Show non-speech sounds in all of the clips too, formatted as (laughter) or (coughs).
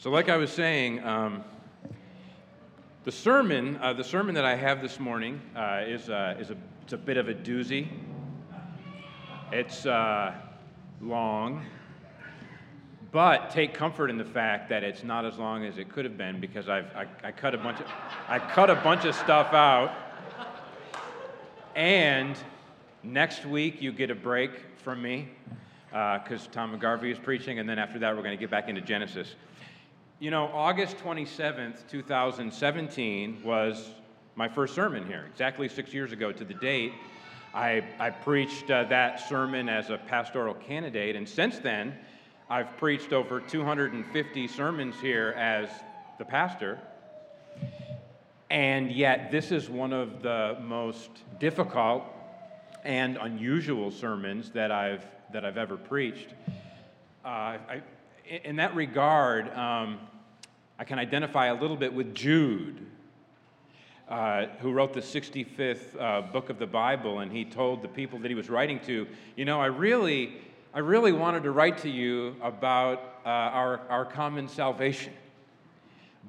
So, like I was saying, um, the sermon, uh, the sermon that I have this morning uh, is, uh, is a, it's a bit of a doozy. It's uh, long, but take comfort in the fact that it's not as long as it could have been because I've, I, I cut a bunch of, I cut a bunch of stuff out. And next week you get a break from me because uh, Tom McGarvey is preaching, and then after that we're going to get back into Genesis. You know, August 27th, 2017 was my first sermon here, exactly six years ago to the date. I, I preached uh, that sermon as a pastoral candidate, and since then, I've preached over 250 sermons here as the pastor. And yet, this is one of the most difficult and unusual sermons that I've, that I've ever preached. Uh, I, in that regard, um, I can identify a little bit with Jude, uh, who wrote the 65th uh, book of the Bible, and he told the people that he was writing to, you know, I really, I really wanted to write to you about uh, our, our common salvation.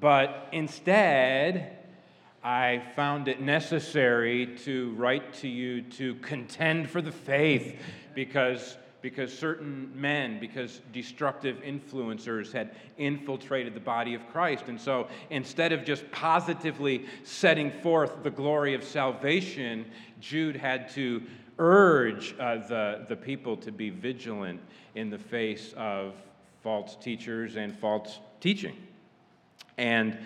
But instead, I found it necessary to write to you to contend for the faith because because certain men, because destructive influencers had infiltrated the body of Christ. And so instead of just positively setting forth the glory of salvation, Jude had to urge uh, the, the people to be vigilant in the face of false teachers and false teaching. And,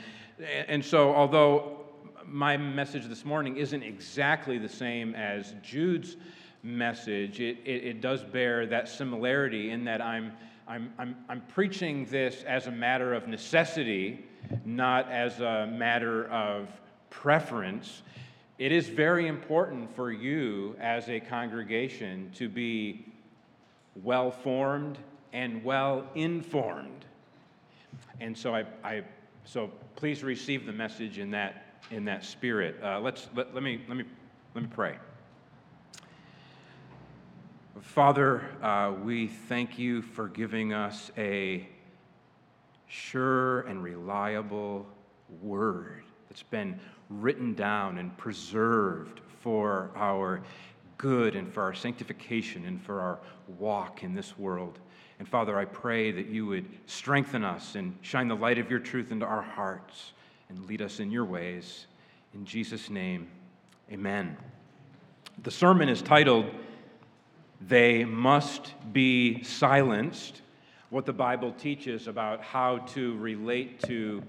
and so, although my message this morning isn't exactly the same as Jude's message, it, it, it, does bear that similarity in that I'm, I'm, I'm, I'm preaching this as a matter of necessity, not as a matter of preference. It is very important for you as a congregation to be well formed and well informed. And so, I, I, so please receive the message in that, in that spirit. Uh, let's, let, let, me, let, me, let me pray. Father, uh, we thank you for giving us a sure and reliable word that's been written down and preserved for our good and for our sanctification and for our walk in this world. And Father, I pray that you would strengthen us and shine the light of your truth into our hearts and lead us in your ways. In Jesus' name, amen. The sermon is titled, they must be silenced. What the Bible teaches about how to relate to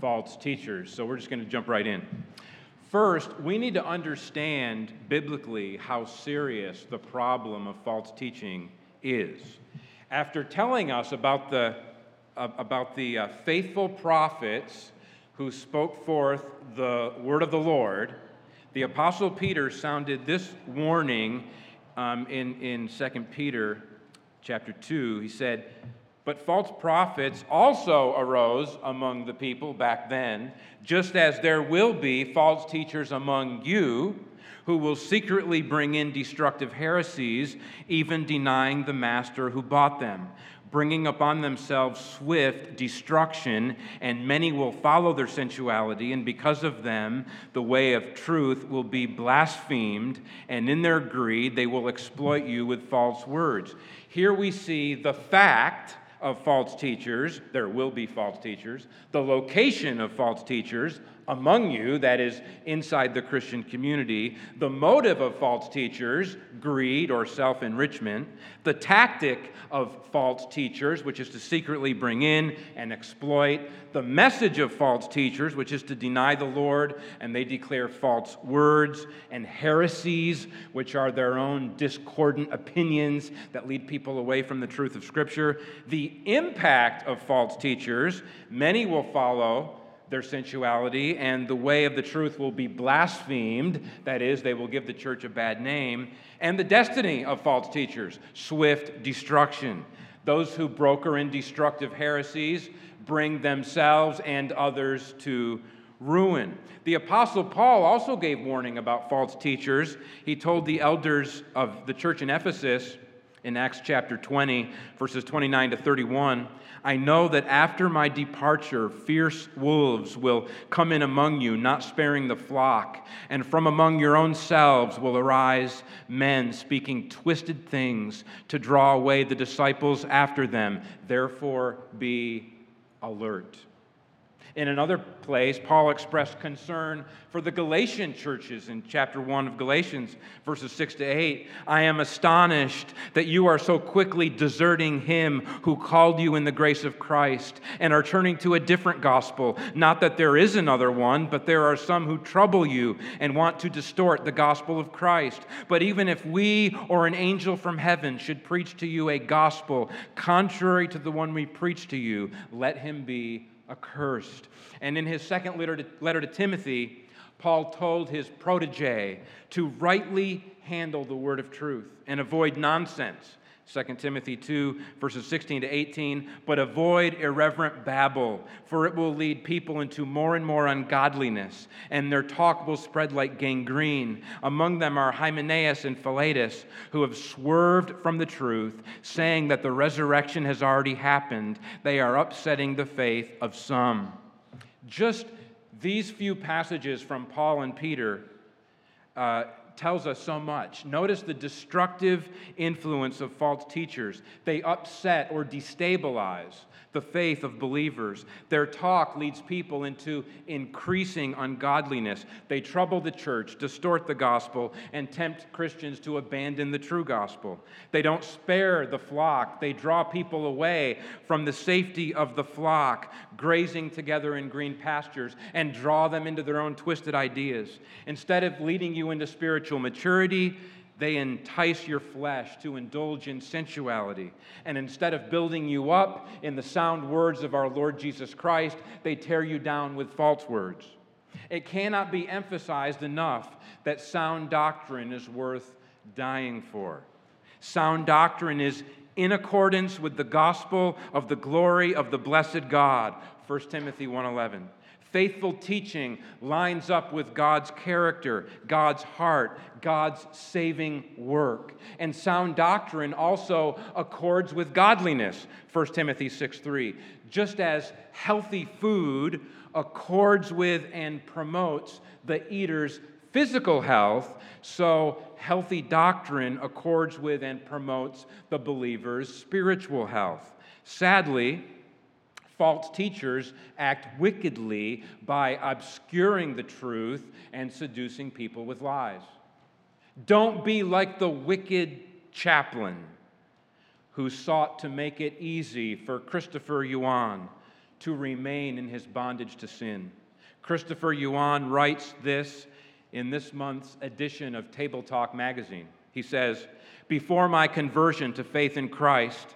false teachers. So we're just going to jump right in. First, we need to understand biblically how serious the problem of false teaching is. After telling us about the, uh, about the uh, faithful prophets who spoke forth the word of the Lord, the Apostle Peter sounded this warning um, in, in 2 Peter chapter 2, he said, But false prophets also arose among the people back then, just as there will be false teachers among you who will secretly bring in destructive heresies, even denying the master who bought them bringing upon themselves swift destruction, and many will follow their sensuality, and because of them, the way of truth will be blasphemed, and in their greed, they will exploit you with false words. Here we see the fact of false teachers, there will be false teachers, the location of false teachers, among you, that is, inside the Christian community, the motive of false teachers, greed or self enrichment, the tactic of false teachers, which is to secretly bring in and exploit, the message of false teachers, which is to deny the Lord, and they declare false words, and heresies, which are their own discordant opinions that lead people away from the truth of Scripture. The impact of false teachers, many will follow their sensuality, and the way of the truth will be blasphemed. That is, they will give the church a bad name. And the destiny of false teachers swift destruction. Those who broker in destructive heresies bring themselves and others to ruin. The Apostle Paul also gave warning about false teachers. He told the elders of the church in Ephesus, in Acts chapter 20, verses 29 to 31. I know that after my departure, fierce wolves will come in among you, not sparing the flock, and from among your own selves will arise men speaking twisted things to draw away the disciples after them. Therefore, be alert. In another place, Paul expressed concern for the Galatian churches in chapter 1 of Galatians, verses 6 to 8. I am astonished that you are so quickly deserting him who called you in the grace of Christ and are turning to a different gospel. Not that there is another one, but there are some who trouble you and want to distort the gospel of Christ. But even if we or an angel from heaven should preach to you a gospel contrary to the one we preach to you, let him be accursed. And in his second letter to, letter to Timothy, Paul told his protege to rightly handle the word of truth and avoid nonsense 2 Timothy 2, verses 16 to 18. But avoid irreverent babble, for it will lead people into more and more ungodliness, and their talk will spread like gangrene. Among them are Hymenaeus and Philetus, who have swerved from the truth, saying that the resurrection has already happened. They are upsetting the faith of some. Just these few passages from Paul and Peter. Uh, tells us so much. Notice the destructive influence of false teachers. They upset or destabilize the faith of believers. Their talk leads people into increasing ungodliness. They trouble the church, distort the gospel, and tempt Christians to abandon the true gospel. They don't spare the flock, they draw people away from the safety of the flock, grazing together in green pastures, and draw them into their own twisted ideas. Instead of leading you into spiritual maturity, they entice your flesh to indulge in sensuality. And instead of building you up in the sound words of our Lord Jesus Christ, they tear you down with false words. It cannot be emphasized enough that sound doctrine is worth dying for. Sound doctrine is in accordance with the gospel of the glory of the blessed God. 1 Timothy 1:11. Faithful teaching lines up with God's character, God's heart, God's saving work. And sound doctrine also accords with godliness, 1 Timothy 6 3. Just as healthy food accords with and promotes the eater's physical health, so healthy doctrine accords with and promotes the believer's spiritual health. Sadly, false teachers act wickedly by obscuring the truth and seducing people with lies. Don't be like the wicked chaplain who sought to make it easy for Christopher Yuan to remain in his bondage to sin. Christopher Yuan writes this in this month's edition of Table Talk magazine. He says, Before my conversion to faith in Christ,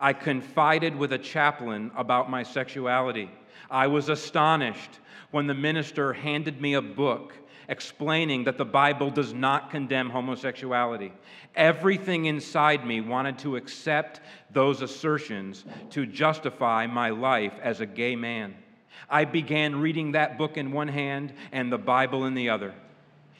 I confided with a chaplain about my sexuality. I was astonished when the minister handed me a book explaining that the Bible does not condemn homosexuality. Everything inside me wanted to accept those assertions to justify my life as a gay man. I began reading that book in one hand and the Bible in the other.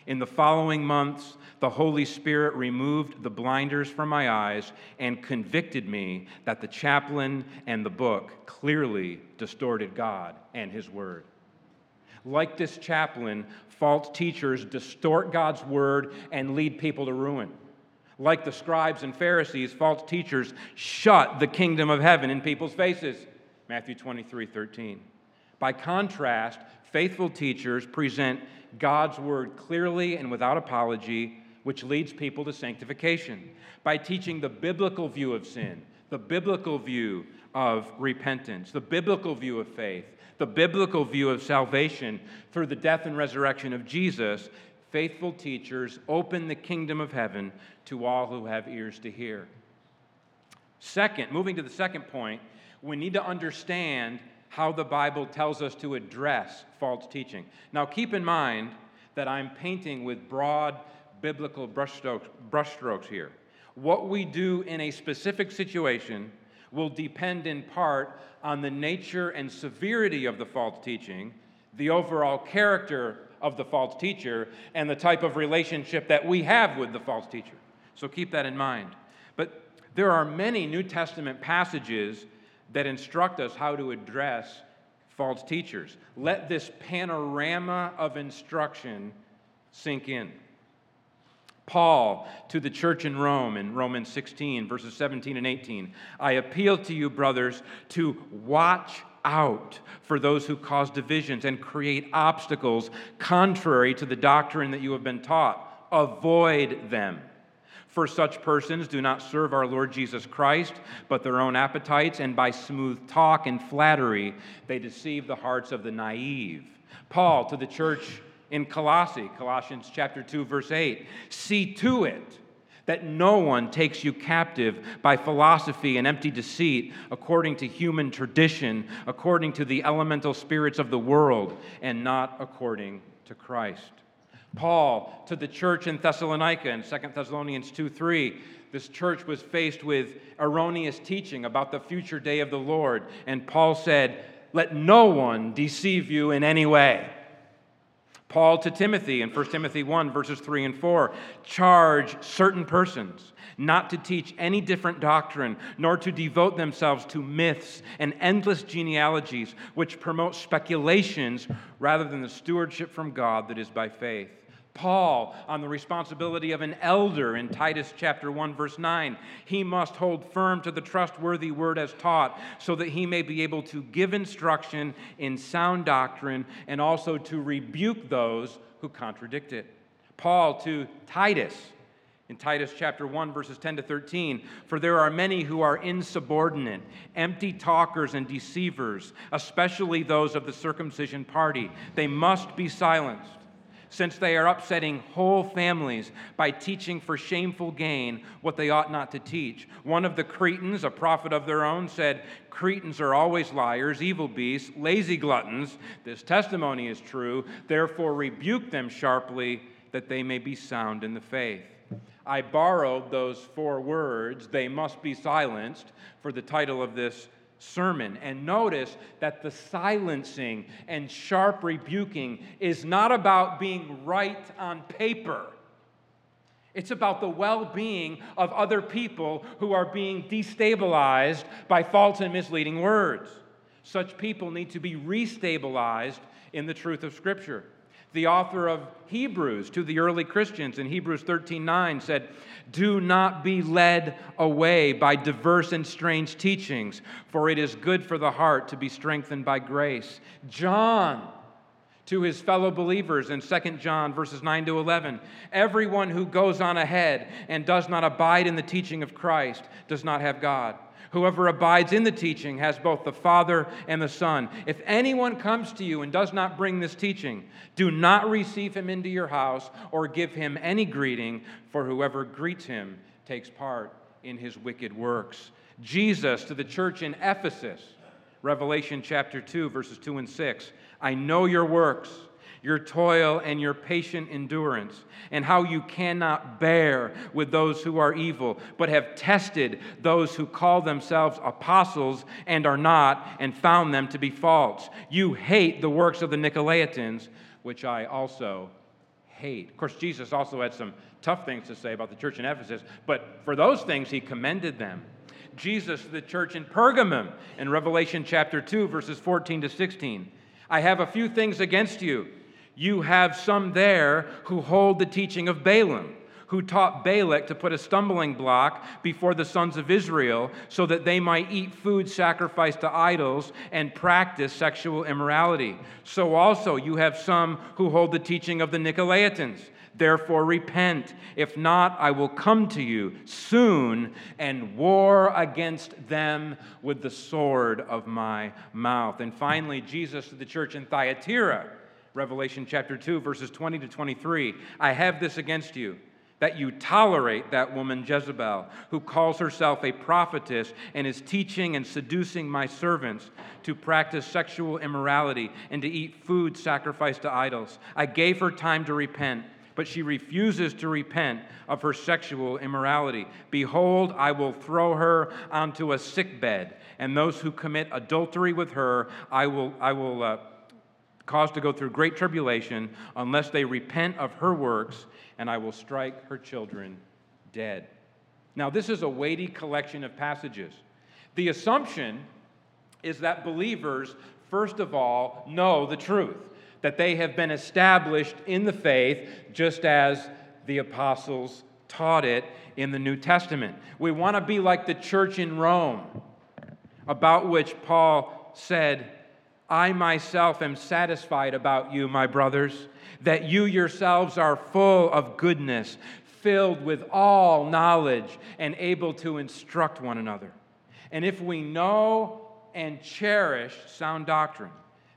In the following months, the Holy Spirit removed the blinders from my eyes and convicted me that the chaplain and the book clearly distorted God and His Word. Like this chaplain, false teachers distort God's Word and lead people to ruin. Like the scribes and Pharisees, false teachers shut the kingdom of heaven in people's faces. Matthew 23 13. By contrast, faithful teachers present God's word clearly and without apology, which leads people to sanctification. By teaching the biblical view of sin, the biblical view of repentance, the biblical view of faith, the biblical view of salvation through the death and resurrection of Jesus, faithful teachers open the kingdom of heaven to all who have ears to hear. Second, moving to the second point, we need to understand how the Bible tells us to address false teaching. Now, keep in mind that I'm painting with broad biblical brushstrokes, brushstrokes here. What we do in a specific situation will depend in part on the nature and severity of the false teaching, the overall character of the false teacher, and the type of relationship that we have with the false teacher. So keep that in mind. But There are many New Testament passages that instruct us how to address false teachers. Let this panorama of instruction sink in. Paul to the church in Rome in Romans 16, verses 17 and 18 I appeal to you, brothers, to watch out for those who cause divisions and create obstacles contrary to the doctrine that you have been taught. Avoid them. For such persons do not serve our Lord Jesus Christ, but their own appetites, and by smooth talk and flattery, they deceive the hearts of the naive. Paul to the church in Colossae, Colossians chapter 2 verse 8, see to it that no one takes you captive by philosophy and empty deceit, according to human tradition, according to the elemental spirits of the world, and not according to Christ. Paul to the church in Thessalonica in 2 Thessalonians 2 3. This church was faced with erroneous teaching about the future day of the Lord, and Paul said, Let no one deceive you in any way. Paul to Timothy in 1 Timothy 1, verses 3 and 4 charge certain persons not to teach any different doctrine, nor to devote themselves to myths and endless genealogies which promote speculations rather than the stewardship from God that is by faith. Paul on the responsibility of an elder in Titus chapter 1 verse 9. He must hold firm to the trustworthy word as taught so that he may be able to give instruction in sound doctrine and also to rebuke those who contradict it. Paul to Titus in Titus chapter 1 verses 10 to 13 for there are many who are insubordinate empty talkers and deceivers especially those of the circumcision party they must be silenced since they are upsetting whole families by teaching for shameful gain what they ought not to teach. One of the Cretans, a prophet of their own, said, Cretans are always liars, evil beasts, lazy gluttons. This testimony is true. Therefore, rebuke them sharply that they may be sound in the faith. I borrowed those four words, they must be silenced, for the title of this sermon. And notice that the silencing and sharp rebuking is not about being right on paper. It's about the well being of other people who are being destabilized by false and misleading words. Such people need to be restabilized in the truth of Scripture. The author of Hebrews to the early Christians in Hebrews 13:9 said, "Do not be led away by diverse and strange teachings, for it is good for the heart to be strengthened by grace." John to his fellow believers in 2 John verses 9 to 11. Everyone who goes on ahead and does not abide in the teaching of Christ does not have God. Whoever abides in the teaching has both the Father and the Son. If anyone comes to you and does not bring this teaching, do not receive him into your house or give him any greeting, for whoever greets him takes part in his wicked works. Jesus to the church in Ephesus, Revelation chapter 2, verses 2 and 6. I know your works your toil and your patient endurance, and how you cannot bear with those who are evil, but have tested those who call themselves apostles and are not, and found them to be false. You hate the works of the Nicolaitans, which I also hate. Of course, Jesus also had some tough things to say about the church in Ephesus, but for those things, he commended them. Jesus, the church in Pergamum, in Revelation chapter 2, verses 14 to 16. I have a few things against you you have some there who hold the teaching of Balaam, who taught Balak to put a stumbling block before the sons of Israel so that they might eat food sacrificed to idols and practice sexual immorality. So also you have some who hold the teaching of the Nicolaitans. Therefore, repent. If not, I will come to you soon and war against them with the sword of my mouth. And finally, Jesus to the church in Thyatira Revelation chapter 2, verses 20 to 23. I have this against you, that you tolerate that woman Jezebel, who calls herself a prophetess and is teaching and seducing my servants to practice sexual immorality and to eat food sacrificed to idols. I gave her time to repent but she refuses to repent of her sexual immorality. Behold, I will throw her onto a sick bed, and those who commit adultery with her, I will, I will uh, caused to go through great tribulation unless they repent of her works, and I will strike her children dead. Now, this is a weighty collection of passages. The assumption is that believers, first of all, know the truth, that they have been established in the faith just as the apostles taught it in the New Testament. We want to be like the church in Rome, about which Paul said, I myself am satisfied about you, my brothers, that you yourselves are full of goodness, filled with all knowledge, and able to instruct one another. And if we know and cherish sound doctrine,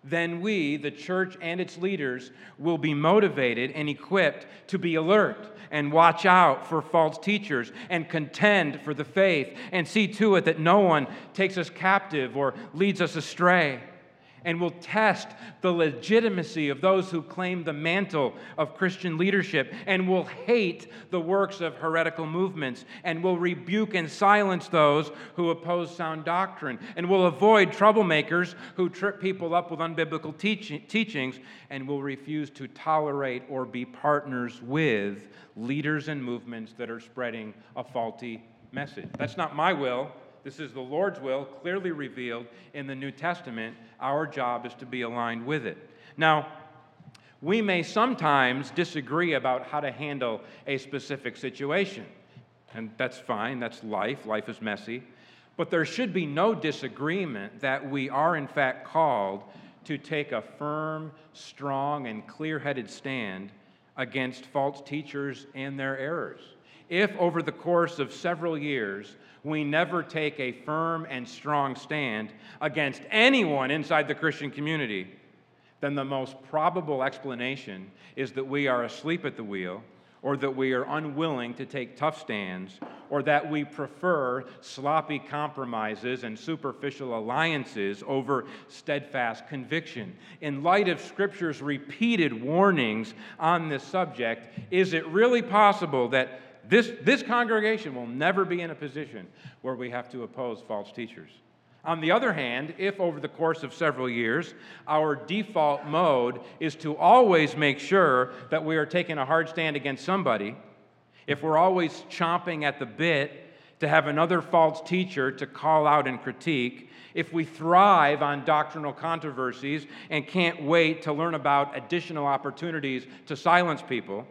then we, the church and its leaders, will be motivated and equipped to be alert and watch out for false teachers and contend for the faith and see to it that no one takes us captive or leads us astray and will test the legitimacy of those who claim the mantle of Christian leadership, and will hate the works of heretical movements, and will rebuke and silence those who oppose sound doctrine, and will avoid troublemakers who trip people up with unbiblical teach- teachings, and will refuse to tolerate or be partners with leaders and movements that are spreading a faulty message. That's not my will. This is the Lord's will, clearly revealed in the New Testament. Our job is to be aligned with it. Now, we may sometimes disagree about how to handle a specific situation. And that's fine, that's life. Life is messy. But there should be no disagreement that we are, in fact, called to take a firm, strong, and clear headed stand against false teachers and their errors. If over the course of several years we never take a firm and strong stand against anyone inside the Christian community, then the most probable explanation is that we are asleep at the wheel, or that we are unwilling to take tough stands, or that we prefer sloppy compromises and superficial alliances over steadfast conviction. In light of Scripture's repeated warnings on this subject, is it really possible that this, this congregation will never be in a position where we have to oppose false teachers. On the other hand, if over the course of several years our default mode is to always make sure that we are taking a hard stand against somebody, if we're always chomping at the bit to have another false teacher to call out and critique, if we thrive on doctrinal controversies and can't wait to learn about additional opportunities to silence people,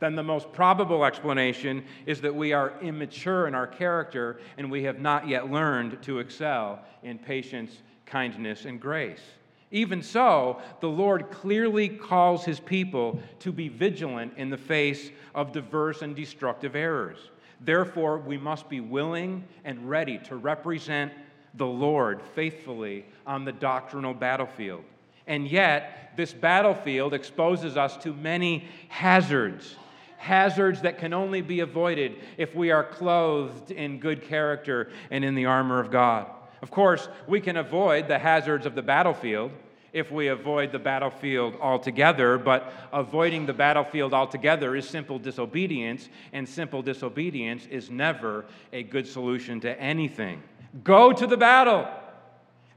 then the most probable explanation is that we are immature in our character and we have not yet learned to excel in patience, kindness, and grace. Even so, the Lord clearly calls his people to be vigilant in the face of diverse and destructive errors. Therefore, we must be willing and ready to represent the Lord faithfully on the doctrinal battlefield. And yet, this battlefield exposes us to many hazards hazards that can only be avoided if we are clothed in good character and in the armor of God. Of course, we can avoid the hazards of the battlefield if we avoid the battlefield altogether, but avoiding the battlefield altogether is simple disobedience, and simple disobedience is never a good solution to anything. Go to the battle,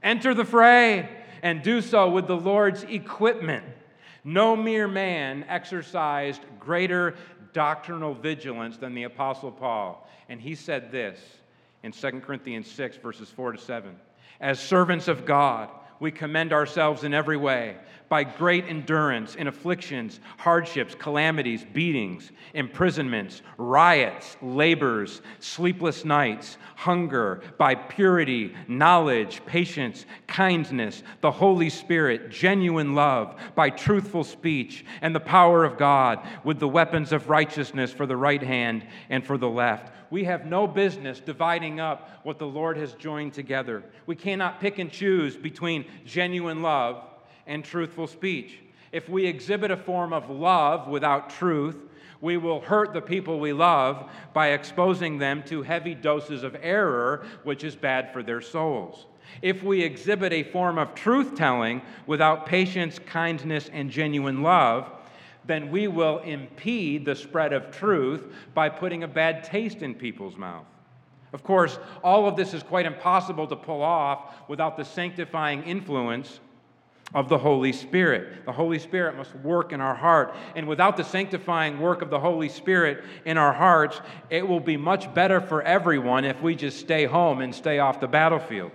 enter the fray, and do so with the Lord's equipment. No mere man exercised greater doctrinal vigilance than the Apostle Paul. And he said this in 2 Corinthians 6, verses 4 to 7. As servants of God, we commend ourselves in every way by great endurance in afflictions, hardships, calamities, beatings, imprisonments, riots, labors, sleepless nights, hunger, by purity, knowledge, patience, kindness, the Holy Spirit, genuine love, by truthful speech, and the power of God, with the weapons of righteousness for the right hand and for the left we have no business dividing up what the Lord has joined together. We cannot pick and choose between genuine love and truthful speech. If we exhibit a form of love without truth, we will hurt the people we love by exposing them to heavy doses of error, which is bad for their souls. If we exhibit a form of truth telling without patience, kindness, and genuine love, then we will impede the spread of truth by putting a bad taste in people's mouth. Of course, all of this is quite impossible to pull off without the sanctifying influence of the Holy Spirit. The Holy Spirit must work in our heart. And without the sanctifying work of the Holy Spirit in our hearts, it will be much better for everyone if we just stay home and stay off the battlefield.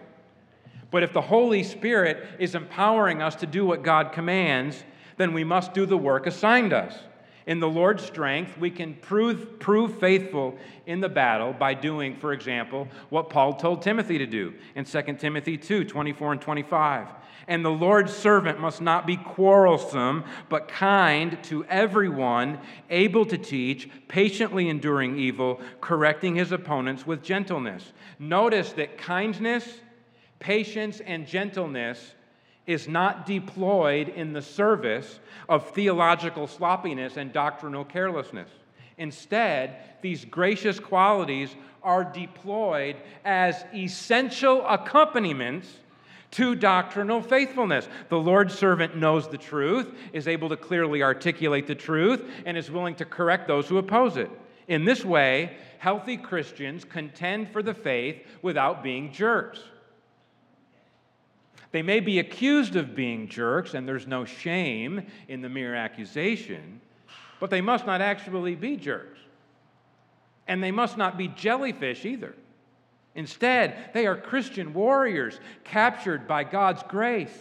But if the Holy Spirit is empowering us to do what God commands, then we must do the work assigned us. In the Lord's strength, we can prove, prove faithful in the battle by doing, for example, what Paul told Timothy to do in 2 Timothy 2 24 and 25. And the Lord's servant must not be quarrelsome, but kind to everyone, able to teach, patiently enduring evil, correcting his opponents with gentleness. Notice that kindness, patience, and gentleness is not deployed in the service of theological sloppiness and doctrinal carelessness. Instead, these gracious qualities are deployed as essential accompaniments to doctrinal faithfulness. The Lord's servant knows the truth, is able to clearly articulate the truth, and is willing to correct those who oppose it. In this way, healthy Christians contend for the faith without being jerks. They may be accused of being jerks, and there's no shame in the mere accusation, but they must not actually be jerks. And they must not be jellyfish either. Instead, they are Christian warriors captured by God's grace,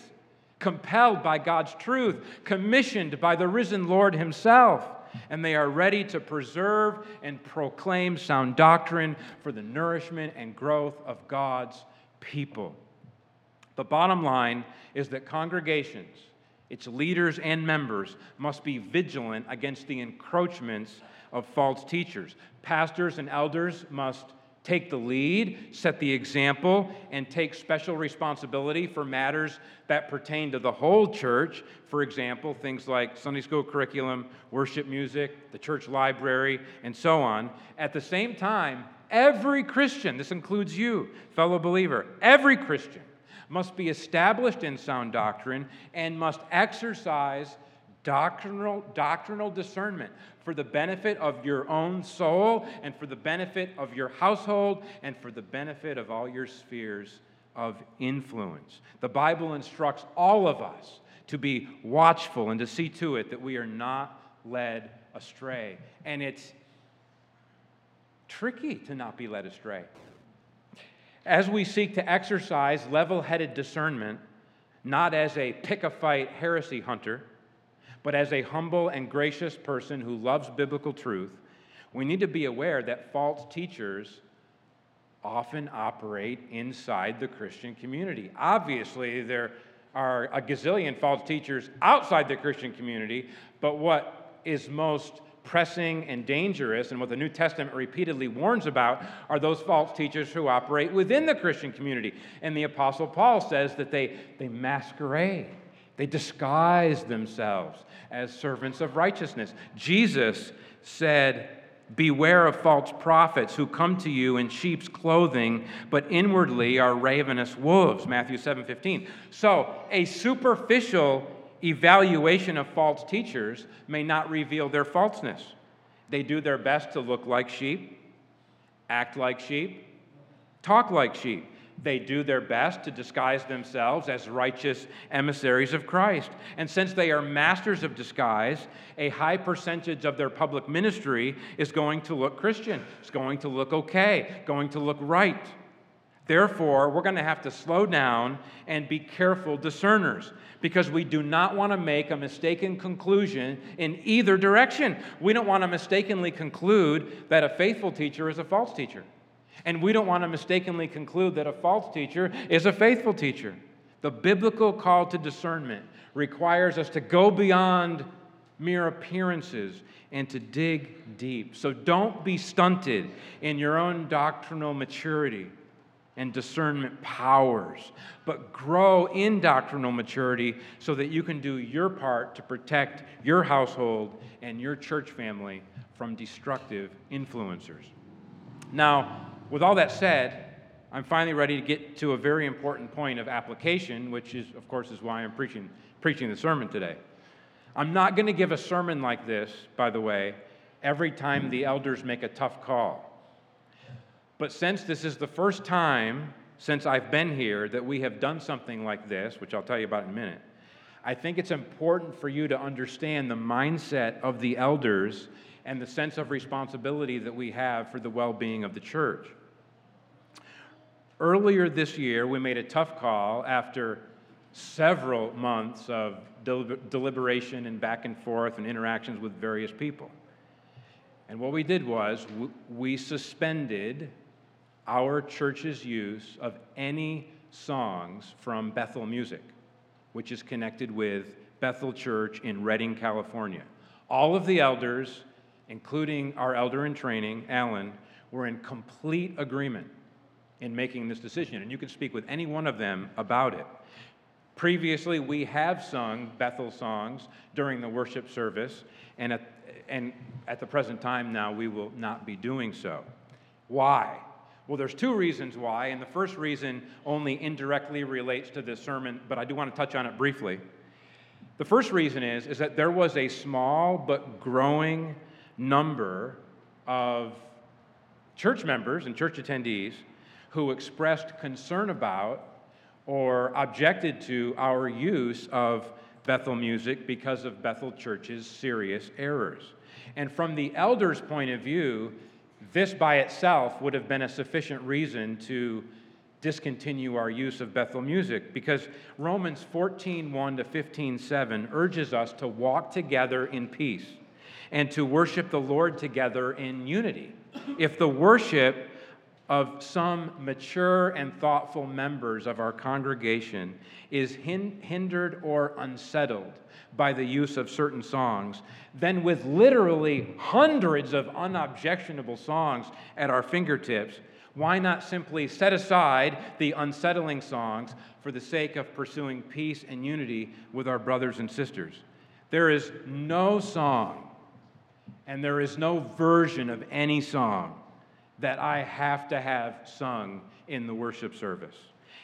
compelled by God's truth, commissioned by the risen Lord Himself, and they are ready to preserve and proclaim sound doctrine for the nourishment and growth of God's people. The bottom line is that congregations, its leaders and members, must be vigilant against the encroachments of false teachers. Pastors and elders must take the lead, set the example, and take special responsibility for matters that pertain to the whole church. For example, things like Sunday school curriculum, worship music, the church library, and so on. At the same time, every Christian, this includes you, fellow believer, every Christian must be established in sound doctrine and must exercise doctrinal, doctrinal discernment for the benefit of your own soul and for the benefit of your household and for the benefit of all your spheres of influence. The Bible instructs all of us to be watchful and to see to it that we are not led astray. And it's tricky to not be led astray. As we seek to exercise level headed discernment, not as a pick a fight heresy hunter, but as a humble and gracious person who loves biblical truth, we need to be aware that false teachers often operate inside the Christian community. Obviously, there are a gazillion false teachers outside the Christian community, but what is most pressing and dangerous, and what the New Testament repeatedly warns about, are those false teachers who operate within the Christian community. And the Apostle Paul says that they, they masquerade, they disguise themselves as servants of righteousness. Jesus said, Beware of false prophets who come to you in sheep's clothing, but inwardly are ravenous wolves. Matthew 7 15. So, a superficial evaluation of false teachers may not reveal their falseness. They do their best to look like sheep, act like sheep, talk like sheep. They do their best to disguise themselves as righteous emissaries of Christ. And since they are masters of disguise, a high percentage of their public ministry is going to look Christian. It's going to look okay, going to look right. Therefore, we're going to have to slow down and be careful discerners because we do not want to make a mistaken conclusion in either direction. We don't want to mistakenly conclude that a faithful teacher is a false teacher. And we don't want to mistakenly conclude that a false teacher is a faithful teacher. The biblical call to discernment requires us to go beyond mere appearances and to dig deep. So don't be stunted in your own doctrinal maturity and discernment powers, but grow in doctrinal maturity so that you can do your part to protect your household and your church family from destructive influencers. Now, with all that said, I'm finally ready to get to a very important point of application, which is, of course, is why I'm preaching, preaching the sermon today. I'm not going to give a sermon like this, by the way, every time the elders make a tough call. But since this is the first time since I've been here that we have done something like this, which I'll tell you about in a minute, I think it's important for you to understand the mindset of the elders and the sense of responsibility that we have for the well being of the church. Earlier this year, we made a tough call after several months of deliberation and back and forth and interactions with various people. And what we did was we suspended our church's use of any songs from Bethel Music, which is connected with Bethel Church in Redding, California. All of the elders, including our elder in training, Alan, were in complete agreement in making this decision. And you can speak with any one of them about it. Previously, we have sung Bethel songs during the worship service, and at, and at the present time now, we will not be doing so. Why? Well, there's two reasons why, and the first reason only indirectly relates to this sermon, but I do want to touch on it briefly. The first reason is, is that there was a small but growing number of church members and church attendees who expressed concern about or objected to our use of Bethel music because of Bethel Church's serious errors. And from the elders' point of view, this by itself would have been a sufficient reason to discontinue our use of Bethel music because Romans 14 1 to 15 7 urges us to walk together in peace and to worship the Lord together in unity. If the worship of some mature and thoughtful members of our congregation is hindered or unsettled by the use of certain songs, then with literally hundreds of unobjectionable songs at our fingertips, why not simply set aside the unsettling songs for the sake of pursuing peace and unity with our brothers and sisters? There is no song and there is no version of any song that I have to have sung in the worship service.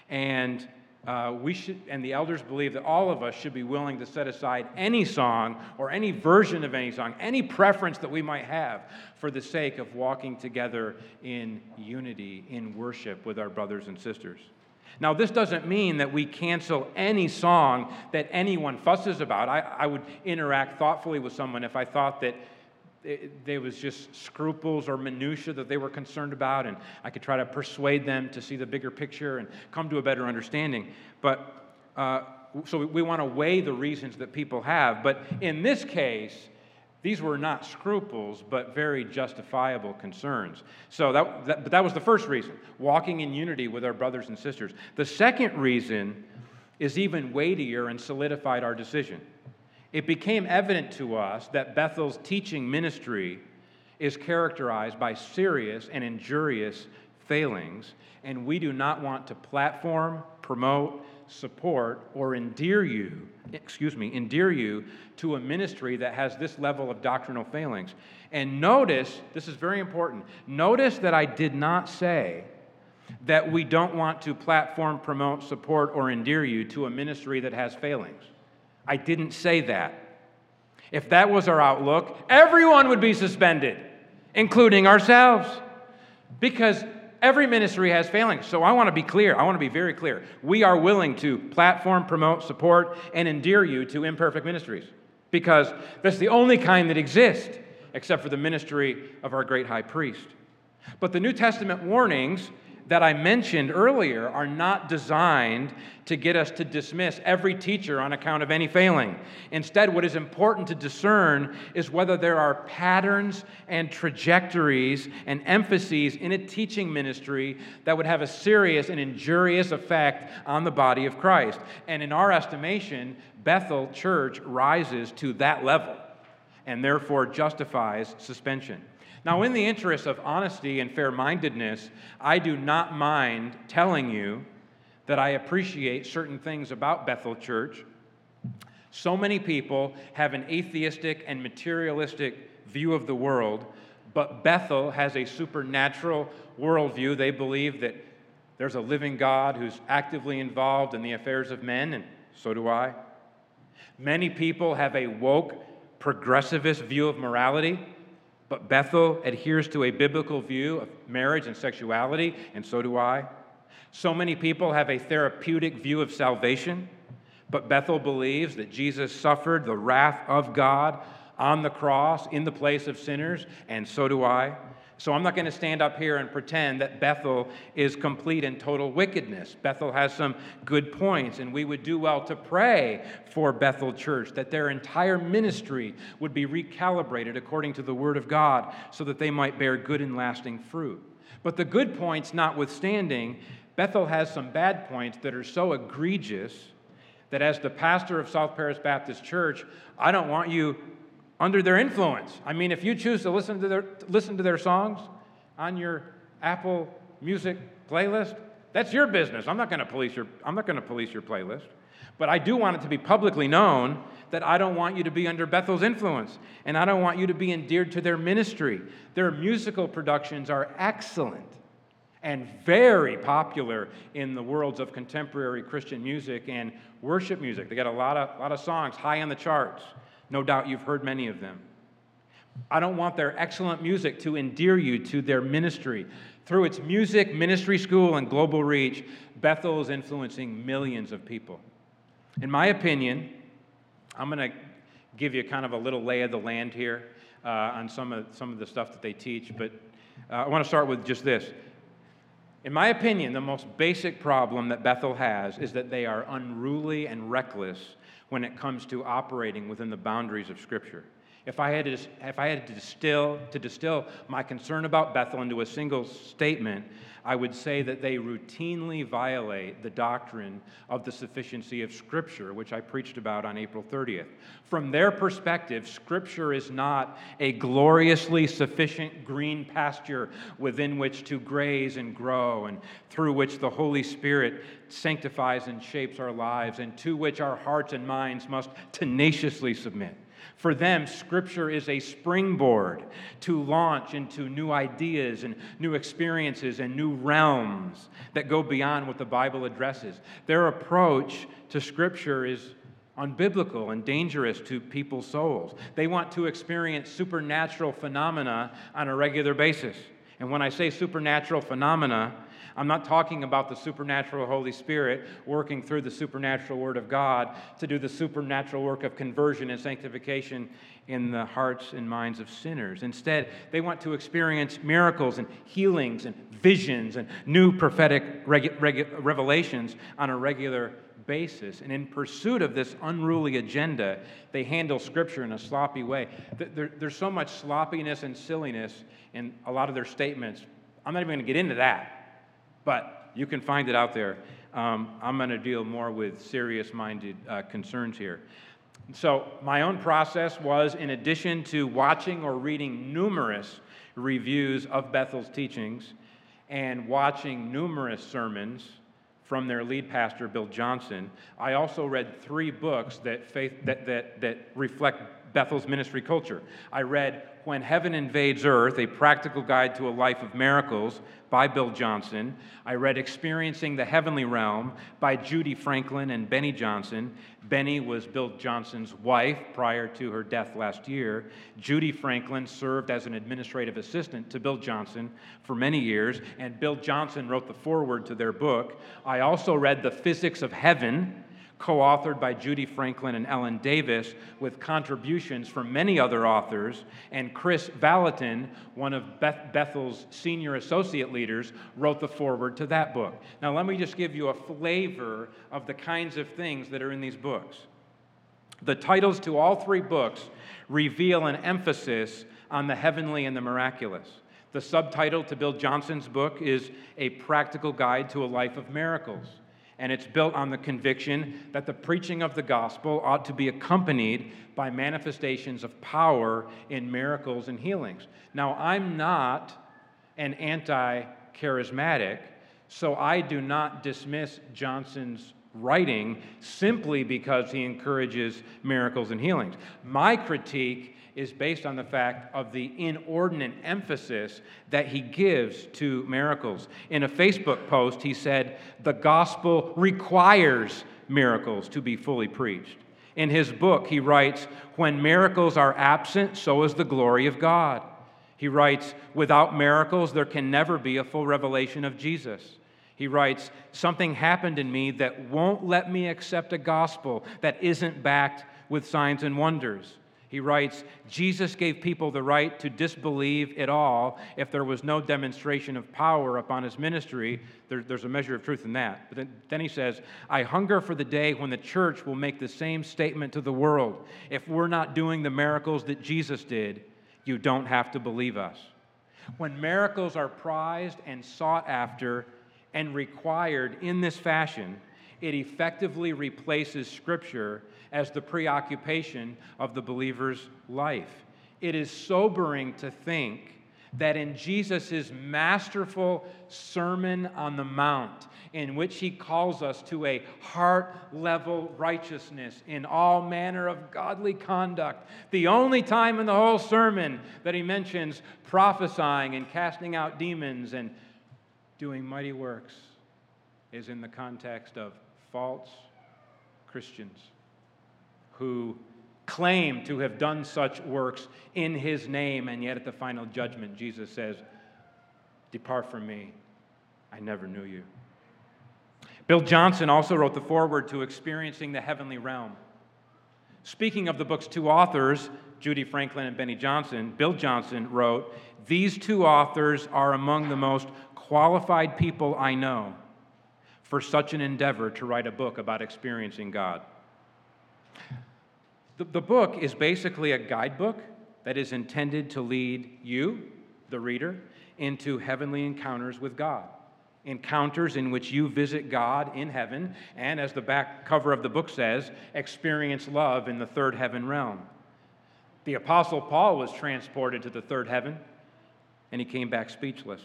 And uh, we should, and the elders believe that all of us should be willing to set aside any song or any version of any song, any preference that we might have for the sake of walking together in unity, in worship with our brothers and sisters. Now, this doesn't mean that we cancel any song that anyone fusses about. I, I would interact thoughtfully with someone if I thought that there was just scruples or minutia that they were concerned about, and I could try to persuade them to see the bigger picture and come to a better understanding. But uh, so we, we want to weigh the reasons that people have. But in this case, these were not scruples, but very justifiable concerns. So that, that, but that was the first reason walking in unity with our brothers and sisters. The second reason is even weightier and solidified our decision it became evident to us that Bethel's teaching ministry is characterized by serious and injurious failings, and we do not want to platform, promote, support, or endear you, excuse me, endear you to a ministry that has this level of doctrinal failings. And notice, this is very important, notice that I did not say that we don't want to platform, promote, support, or endear you to a ministry that has failings. I didn't say that. If that was our outlook, everyone would be suspended, including ourselves, because every ministry has failings. So I want to be clear. I want to be very clear. We are willing to platform, promote, support, and endear you to imperfect ministries because that's the only kind that exist, except for the ministry of our great high priest. But the New Testament warnings that I mentioned earlier are not designed to get us to dismiss every teacher on account of any failing. Instead, what is important to discern is whether there are patterns and trajectories and emphases in a teaching ministry that would have a serious and injurious effect on the body of Christ. And in our estimation, Bethel Church rises to that level and therefore justifies suspension. Now, in the interest of honesty and fair mindedness, I do not mind telling you that I appreciate certain things about Bethel Church. So many people have an atheistic and materialistic view of the world, but Bethel has a supernatural worldview. They believe that there's a living God who's actively involved in the affairs of men, and so do I. Many people have a woke, progressivist view of morality. But Bethel adheres to a biblical view of marriage and sexuality, and so do I. So many people have a therapeutic view of salvation, But Bethel believes that Jesus suffered the wrath of God on the cross in the place of sinners, and so do I. So I'm not going to stand up here and pretend that Bethel is complete and total wickedness. Bethel has some good points, and we would do well to pray for Bethel Church that their entire ministry would be recalibrated according to the Word of God so that they might bear good and lasting fruit. But the good points notwithstanding, Bethel has some bad points that are so egregious that as the pastor of South Paris Baptist Church, I don't want you under their influence. I mean, if you choose to listen to their, listen to their songs on your Apple Music playlist, that's your business. I'm not going to police your, I'm not going to police your playlist. But I do want it to be publicly known that I don't want you to be under Bethel's influence, and I don't want you to be endeared to their ministry. Their musical productions are excellent and very popular in the worlds of contemporary Christian music and worship music. They got a lot of, lot of songs high on the charts. No doubt you've heard many of them. I don't want their excellent music to endear you to their ministry. Through its music, ministry school, and global reach, Bethel is influencing millions of people. In my opinion, I'm going to give you kind of a little lay of the land here uh, on some of, some of the stuff that they teach, but uh, I want to start with just this. In my opinion, the most basic problem that Bethel has is that they are unruly and reckless when it comes to operating within the boundaries of Scripture. If I had to, if I had to distill, to distill my concern about Bethel into a single statement, I would say that they routinely violate the doctrine of the sufficiency of Scripture, which I preached about on April 30th. From their perspective, Scripture is not a gloriously sufficient green pasture within which to graze and grow, and through which the Holy Spirit sanctifies and shapes our lives, and to which our hearts and minds must tenaciously submit. For them, Scripture is a springboard to launch into new ideas and new experiences and new realms that go beyond what the Bible addresses. Their approach to Scripture is unbiblical and dangerous to people's souls. They want to experience supernatural phenomena on a regular basis. And when I say supernatural phenomena, I'm not talking about the supernatural Holy Spirit working through the supernatural Word of God to do the supernatural work of conversion and sanctification in the hearts and minds of sinners. Instead, they want to experience miracles and healings and visions and new prophetic revelations on a regular basis. And in pursuit of this unruly agenda, they handle Scripture in a sloppy way. There, there's so much sloppiness and silliness in a lot of their statements. I'm not even going to get into that but you can find it out there. Um, I'm going to deal more with serious minded uh, concerns here. So, my own process was in addition to watching or reading numerous reviews of Bethel's teachings and watching numerous sermons from their lead pastor, Bill Johnson, I also read three books that, faith, that, that, that reflect Bethel's ministry culture. I read When Heaven Invades Earth, a practical guide to a life of miracles by Bill Johnson. I read Experiencing the Heavenly Realm by Judy Franklin and Beni Johnson. Beni was Bill Johnson's wife prior to her death last year. Judy Franklin served as an administrative assistant to Bill Johnson for many years, and Bill Johnson wrote the foreword to their book. I also read The Physics of Heaven co authored by Judy Franklin and Ellyn Davis, with contributions from many other authors. And Kris Vallotton, one of Beth- Bethel's senior associate leaders, wrote the foreword to that book. Now, let me just give you a flavor of the kinds of things that are in these books. The titles to all three books reveal an emphasis on the heavenly and the miraculous. The subtitle to Bill Johnson's book is A Practical Guide to a Life of Miracles and it's built on the conviction that the preaching of the gospel ought to be accompanied by manifestations of power in miracles and healings. Now, I'm not an anti charismatic, so I do not dismiss Johnson's writing simply because he encourages miracles and healings. My critique is based on the fact of the inordinate emphasis that he gives to miracles. In a Facebook post, he said, The gospel requires miracles to be fully preached. In his book, he writes, When miracles are absent, so is the glory of God. He writes, Without miracles, there can never be a full revelation of Jesus. He writes, Something happened in me that won't let me accept a gospel that isn't backed with signs and wonders. He writes, Jesus gave people the right to disbelieve at all if there was no demonstration of power upon his ministry. There, there's a measure of truth in that. But then, then he says, I hunger for the day when the church will make the same statement to the world. If we're not doing the miracles that Jesus did, you don't have to believe us. When miracles are prized and sought after, and required in this fashion, it effectively replaces Scripture as the preoccupation of the believer's life. It is sobering to think that in Jesus' masterful Sermon on the Mount, in which he calls us to a heart level righteousness in all manner of godly conduct, the only time in the whole sermon that he mentions prophesying and casting out demons and doing mighty works is in the context of false Christians who claim to have done such works in his name, and yet at the final judgment, Jesus says, Depart from me, I never knew you. Bill Johnson also wrote the foreword to Experiencing the Heavenly Realm. Speaking of the book's two authors, Judy Franklin and Beni Johnson, Bill Johnson wrote, These two authors are among the most qualified people I know for such an endeavor to write a book about experiencing God. The, the book is basically a guidebook that is intended to lead you, the reader, into heavenly encounters with God. Encounters in which you visit God in heaven, and as the back cover of the book says, experience love in the third heaven realm. The Apostle Paul was transported to the third heaven, and he came back speechless.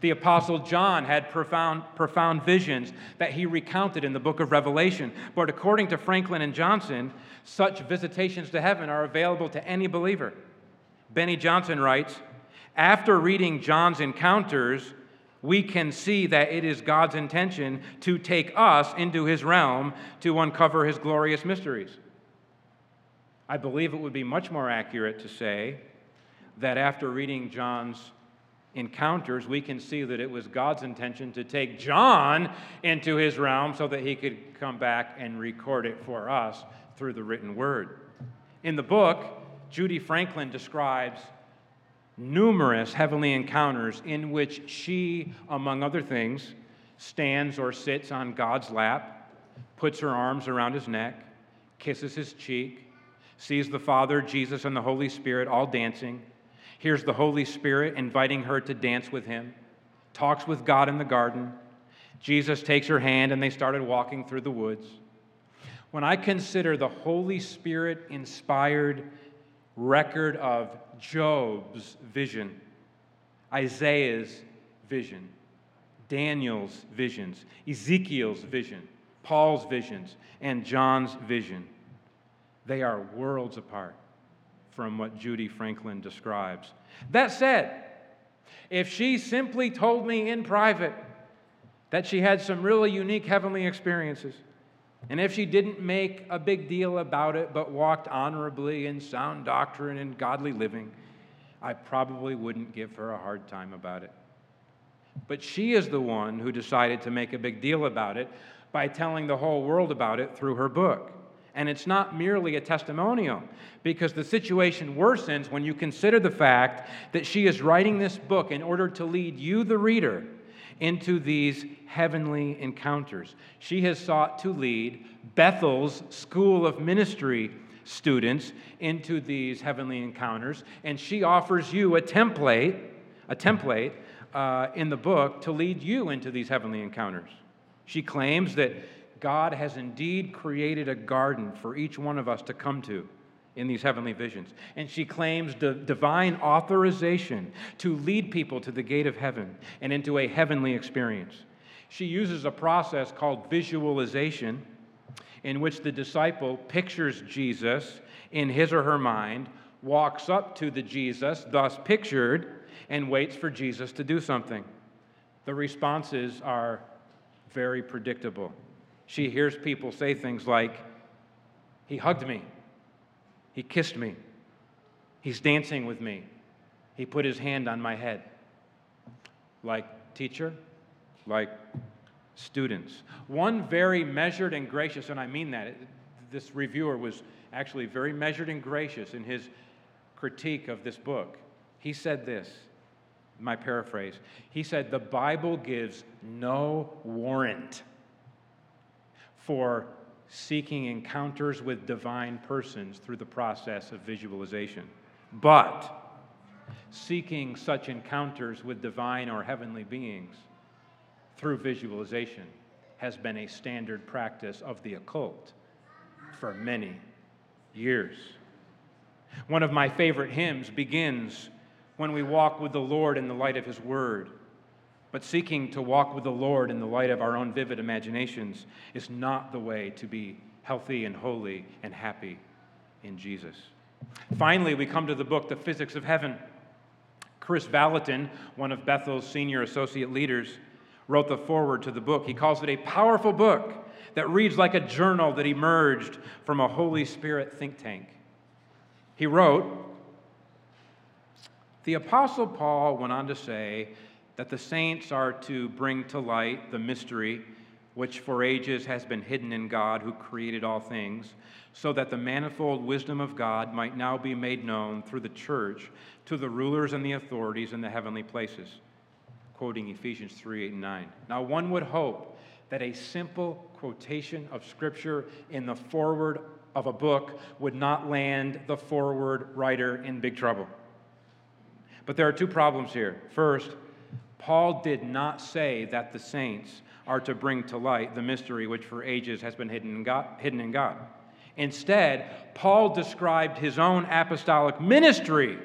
The Apostle John had profound, profound visions that he recounted in the book of Revelation. But according to Franklin and Johnson, such visitations to heaven are available to any believer. Beni Johnson writes After reading John's encounters, we can see that it is God's intention to take us into his realm to uncover his glorious mysteries. I believe it would be much more accurate to say that after reading John's encounters, we can see that it was God's intention to take John into his realm so that he could come back and record it for us through the written word. In the book, Judy Franklin describes numerous heavenly encounters in which she, among other things, stands or sits on God's lap, puts her arms around his neck, kisses his cheek, sees the Father, Jesus, and the Holy Spirit all dancing Here's the Holy Spirit inviting her to dance with him, talks with God in the garden. Jesus takes her hand and they started walking through the woods. When I consider the Holy Spirit inspired record of Job's vision, Isaiah's vision, Daniel's visions, Ezekiel's vision, Paul's visions, and John's vision, they are worlds apart from what Judy Franklin describes. That said, if she simply told me in private that she had some really unique heavenly experiences, and if she didn't make a big deal about it but walked honorably in sound doctrine and godly living, I probably wouldn't give her a hard time about it. But she is the one who decided to make a big deal about it by telling the whole world about it through her book. And it's not merely a testimonial, because the situation worsens when you consider the fact that she is writing this book in order to lead you, the reader, into these heavenly encounters. She has sought to lead Bethel's School of Ministry students into these heavenly encounters, and she offers you a template, a template uh, in the book to lead you into these heavenly encounters. She claims that God has indeed created a garden for each one of us to come to in these heavenly visions. And she claims the divine authorization to lead people to the gate of heaven and into a heavenly experience. She uses a process called visualization, in which the disciple pictures Jesus in his or her mind, walks up to the Jesus, thus pictured, and waits for Jesus to do something. The responses are very predictable she hears people say things like, He hugged me, He kissed me, He's dancing with me, He put His hand on my head. Like, teacher, like students. One very measured and gracious, and I mean that. This reviewer was actually very measured and gracious in his critique of this book. He said this, my paraphrase. He said, The Bible gives no warrant for seeking encounters with divine persons through the process of visualization. But seeking such encounters with divine or heavenly beings through visualization has been a standard practice of the occult for many years. One of my favorite hymns begins when we walk with the Lord in the light of His Word. But seeking to walk with the Lord in the light of our own vivid imaginations is not the way to be healthy and holy and happy in Jesus. Finally, we come to the book, The Physics of Heaven. Kris Vallotton, one of Bethel's senior associate leaders, wrote the foreword to the book. He calls it a powerful book that reads like a journal that emerged from a Holy Spirit think tank. He wrote, The Apostle Paul went on to say that the saints are to bring to light the mystery which for ages has been hidden in God who created all things, so that the manifold wisdom of God might now be made known through the church to the rulers and the authorities in the heavenly places. Quoting Ephesians 3 8 and 9. Now, one would hope that a simple quotation of Scripture in the foreword of a book would not land the foreword writer in big trouble. But there are two problems here. First, Paul did not say that the saints are to bring to light the mystery which for ages has been hidden in God. Hidden in God. Instead, Paul described his own apostolic ministry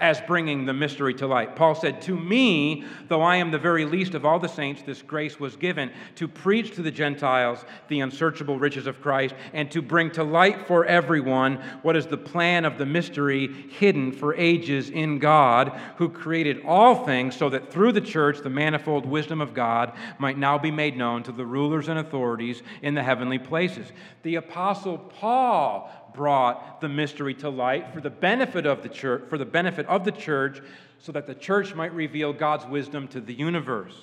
as bringing the mystery to light. Paul said, To me, though I am the very least of all the saints, this grace was given to preach to the Gentiles the unsearchable riches of Christ and to bring to light for everyone what is the plan of the mystery hidden for ages in God, who created all things so that through the church the manifold wisdom of God might now be made known to the rulers and authorities in the heavenly places. The Apostle Paul brought the mystery to light for the benefit of the church, for the benefit of the church, so that the church might reveal God's wisdom to the universe.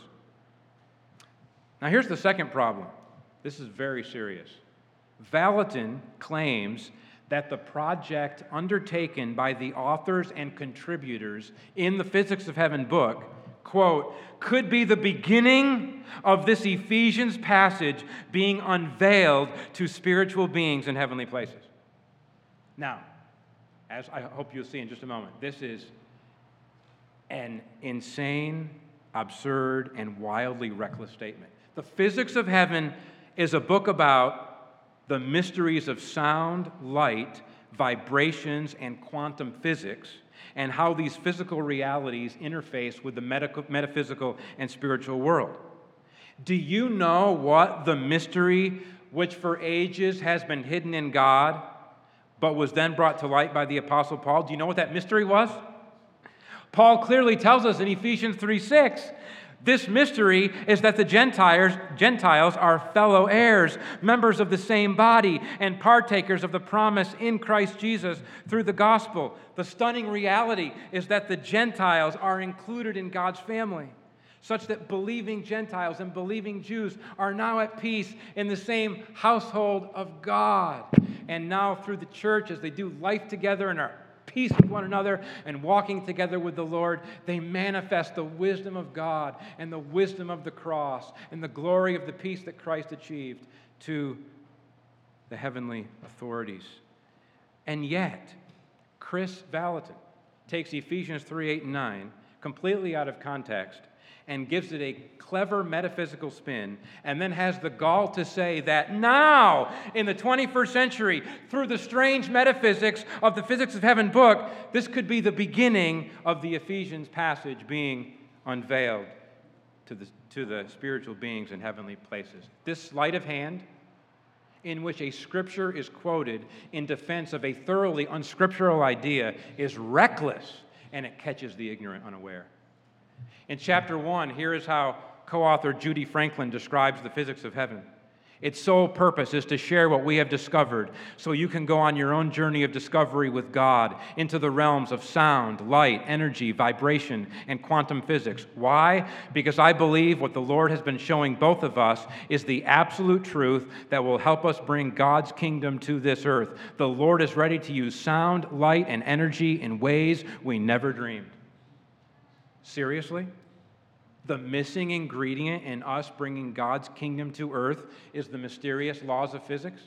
Now, here's the second problem. This is very serious. Vallotton claims that the project undertaken by the authors and contributors in the Physics of Heaven book, quote, could be the beginning of this Ephesians passage being unveiled to spiritual beings in heavenly places. Now, as I hope you'll see in just a moment, this is an insane, absurd, and wildly reckless statement. The Physics of Heaven is a book about the mysteries of sound, light, vibrations, and quantum physics, and how these physical realities interface with the metaphysical and spiritual world. Do you know what the mystery which for ages has been hidden in God? But was then brought to light by the Apostle Paul. Do you know what that mystery was? Paul clearly tells us in Ephesians 3 6 this mystery is that the Gentiles, Gentiles are fellow heirs, members of the same body, and partakers of the promise in Christ Jesus through the gospel. The stunning reality is that the Gentiles are included in God's family such that believing Gentiles and believing Jews are now at peace in the same household of God. And now, through the church, as they do life together and are peace with one another and walking together with the Lord, they manifest the wisdom of God and the wisdom of the cross and the glory of the peace that Christ achieved to the heavenly authorities. And yet, Kris Vallotton takes Ephesians 3 8 and 9 completely out of context and gives it a clever metaphysical spin, and then has the gall to say that now, in the 21st century, through the strange metaphysics of the Physics of Heaven book, this could be the beginning of the Ephesians passage being unveiled to the, to the spiritual beings in heavenly places. This sleight of hand, in which a scripture is quoted in defense of a thoroughly unscriptural idea, is reckless and it catches the ignorant unaware. In chapter one, here is how co author Judy Franklin describes the physics of heaven. Its sole purpose is to share what we have discovered so you can go on your own journey of discovery with God into the realms of sound, light, energy, vibration, and quantum physics. Why? Because I believe what the Lord has been showing both of us is the absolute truth that will help us bring God's kingdom to this earth. The Lord is ready to use sound, light, and energy in ways we never dreamed. Seriously? The missing ingredient in us bringing God's kingdom to earth is the mysterious laws of physics?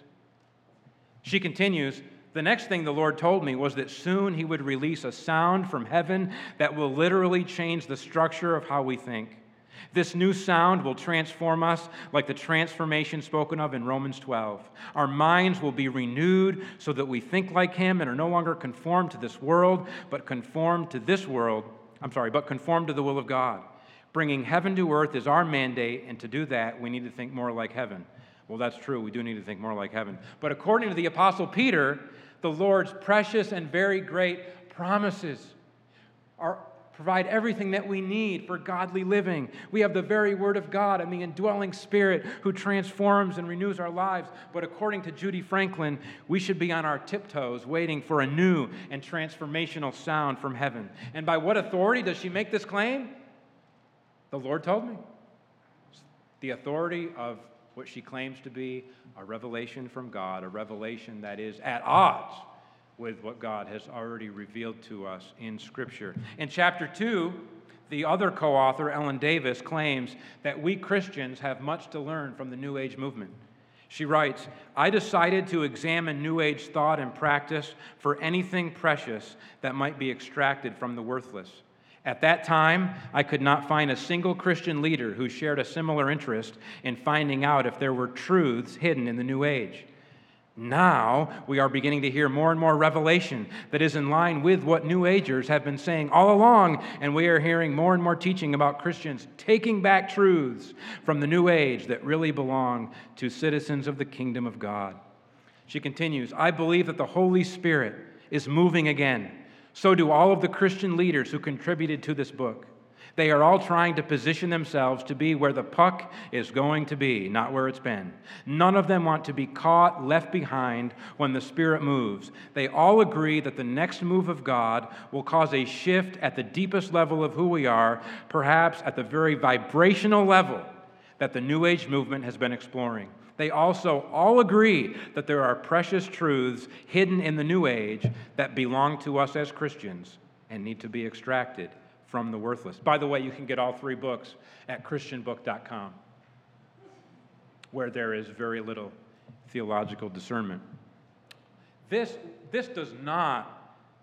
She continues, the next thing the Lord told me was that soon He would release a sound from heaven that will literally change the structure of how we think. This new sound will transform us like the transformation spoken of in Romans 12. Our minds will be renewed so that we think like Him and are no longer conformed to this world, but conformed to this world. I'm sorry, but conform to the will of God. Bringing heaven to earth is our mandate, and to do that, we need to think more like heaven. Well, that's true. We do need to think more like heaven. But according to the Apostle Peter, the Lord's precious and very great promises are, provide everything that we need for godly living. We have the very Word of God and the indwelling Spirit who transforms and renews our lives. But according to Judy Franklin, we should be on our tiptoes waiting for a new and transformational sound from heaven. And by what authority does she make this claim? The Lord told me. The authority of what she claims to be a revelation from God, a revelation that is at odds with what God has already revealed to us in Scripture. In chapter 2, the other co author, Ellyn Davis, claims that we Christians have much to learn from the New Age movement. She writes, I decided to examine New Age thought and practice for anything precious that might be extracted from the worthless. At that time, I could not find a single Christian leader who shared a similar interest in finding out if there were truths hidden in the New Age. Now we are beginning to hear more and more revelation that is in line with what New Agers have been saying all along, and we are hearing more and more teaching about Christians taking back truths from the New Age that really belong to citizens of the kingdom of God. She continues I believe that the Holy Spirit is moving again so do all of the Christian leaders who contributed to this book. They are all trying to position themselves to be where the puck is going to be, not where it's been. None of them want to be caught, left behind when the Spirit moves. They all agree that the next move of God will cause a shift at the deepest level of who we are, perhaps at the very vibrational level that the New Age movement has been exploring. They also all agree that there are precious truths hidden in the New Age that belong to us as Christians and need to be extracted from the worthless. By the way, you can get all three books at ChristianBook.com, where there is very little theological discernment. This, this does not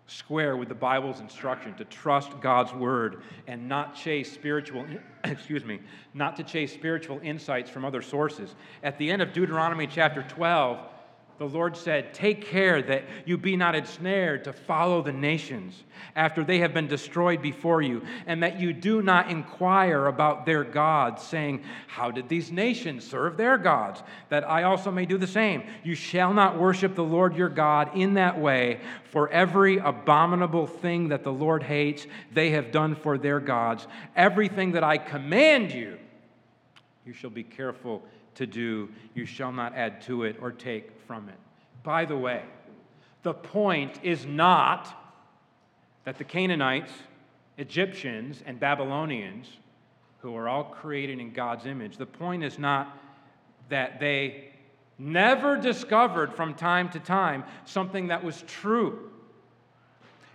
square with the Bible's instruction to trust God's word and not chase spiritual (coughs) excuse me, not to chase spiritual insights from other sources. At the end of Deuteronomy chapter 12, the Lord said, Take care that you be not ensnared to follow the nations after they have been destroyed before you, and that you do not inquire about their gods, saying, How did these nations serve their gods? That I also may do the same. You shall not worship the Lord your God in that way, for every abominable thing that the Lord hates, they have done for their gods. Everything that I command you, you shall be careful to do, you shall not add to it or take from it. By the way, the point is not that the Canaanites, Egyptians, and Babylonians, who are all created in God's image, the point is not that they never discovered from time to time something that was true.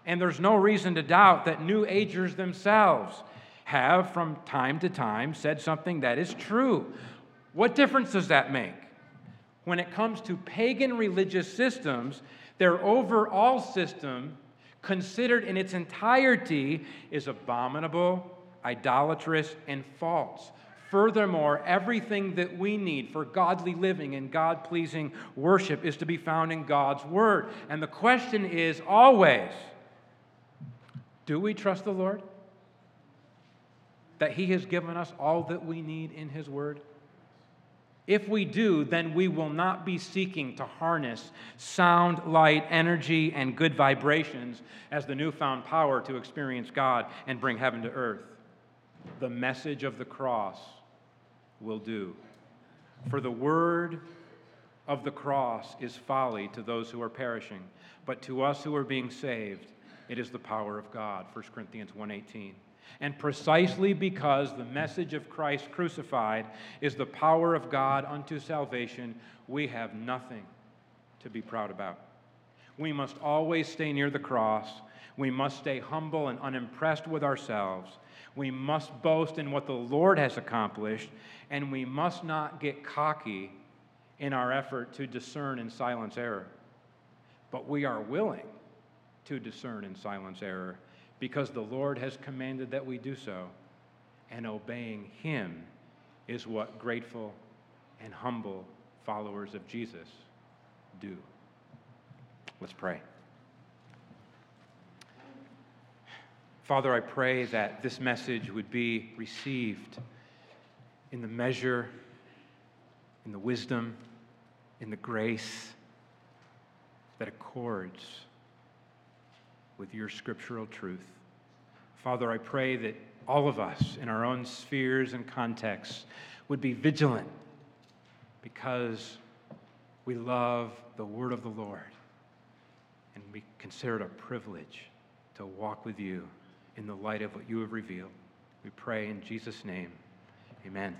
And there's no reason to doubt that New Agers themselves have from time to time said something that is true. What difference does that make? When it comes to pagan religious systems, their overall system, considered in its entirety, is abominable, idolatrous, and false. Furthermore, everything that we need for godly living and God pleasing worship is to be found in God's Word. And the question is always do we trust the Lord? That He has given us all that we need in His Word? If we do, then we will not be seeking to harness sound, light, energy, and good vibrations as the newfound power to experience God and bring heaven to earth. The message of the cross will do. For the word of the cross is folly to those who are perishing, but to us who are being saved, it is the power of God. 1 Corinthians 1:18. And precisely because the message of Christ crucified is the power of God unto salvation, we have nothing to be proud about. We must always stay near the cross. We must stay humble and unimpressed with ourselves. We must boast in what the Lord has accomplished, and we must not get cocky in our effort to discern and silence error. But we are willing to discern and silence error because the Lord has commanded that we do so, and obeying Him is what grateful and humble followers of Jesus do. Let's pray. Father, I pray that this message would be received in the measure, in the wisdom, in the grace that accords with your scriptural truth. Father, I pray that all of us in our own spheres and contexts would be vigilant because we love the word of the Lord and we consider it a privilege to walk with you in the light of what you have revealed. We pray in Jesus' name. Amen.